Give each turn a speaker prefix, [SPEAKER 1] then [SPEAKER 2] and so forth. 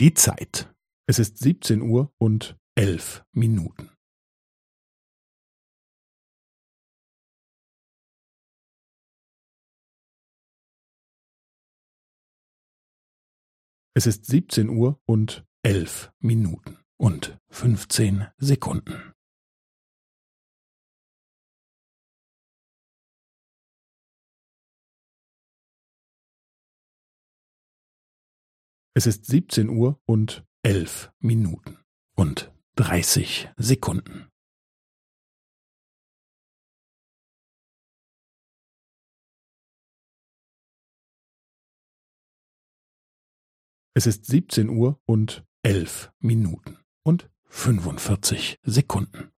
[SPEAKER 1] Die Zeit. Es ist siebzehn Uhr und elf Minuten. Es ist siebzehn Uhr und elf Minuten und fünfzehn Sekunden. Es ist siebzehn Uhr und elf Minuten und dreißig Sekunden. Es ist siebzehn Uhr und elf Minuten und fünfundvierzig Sekunden.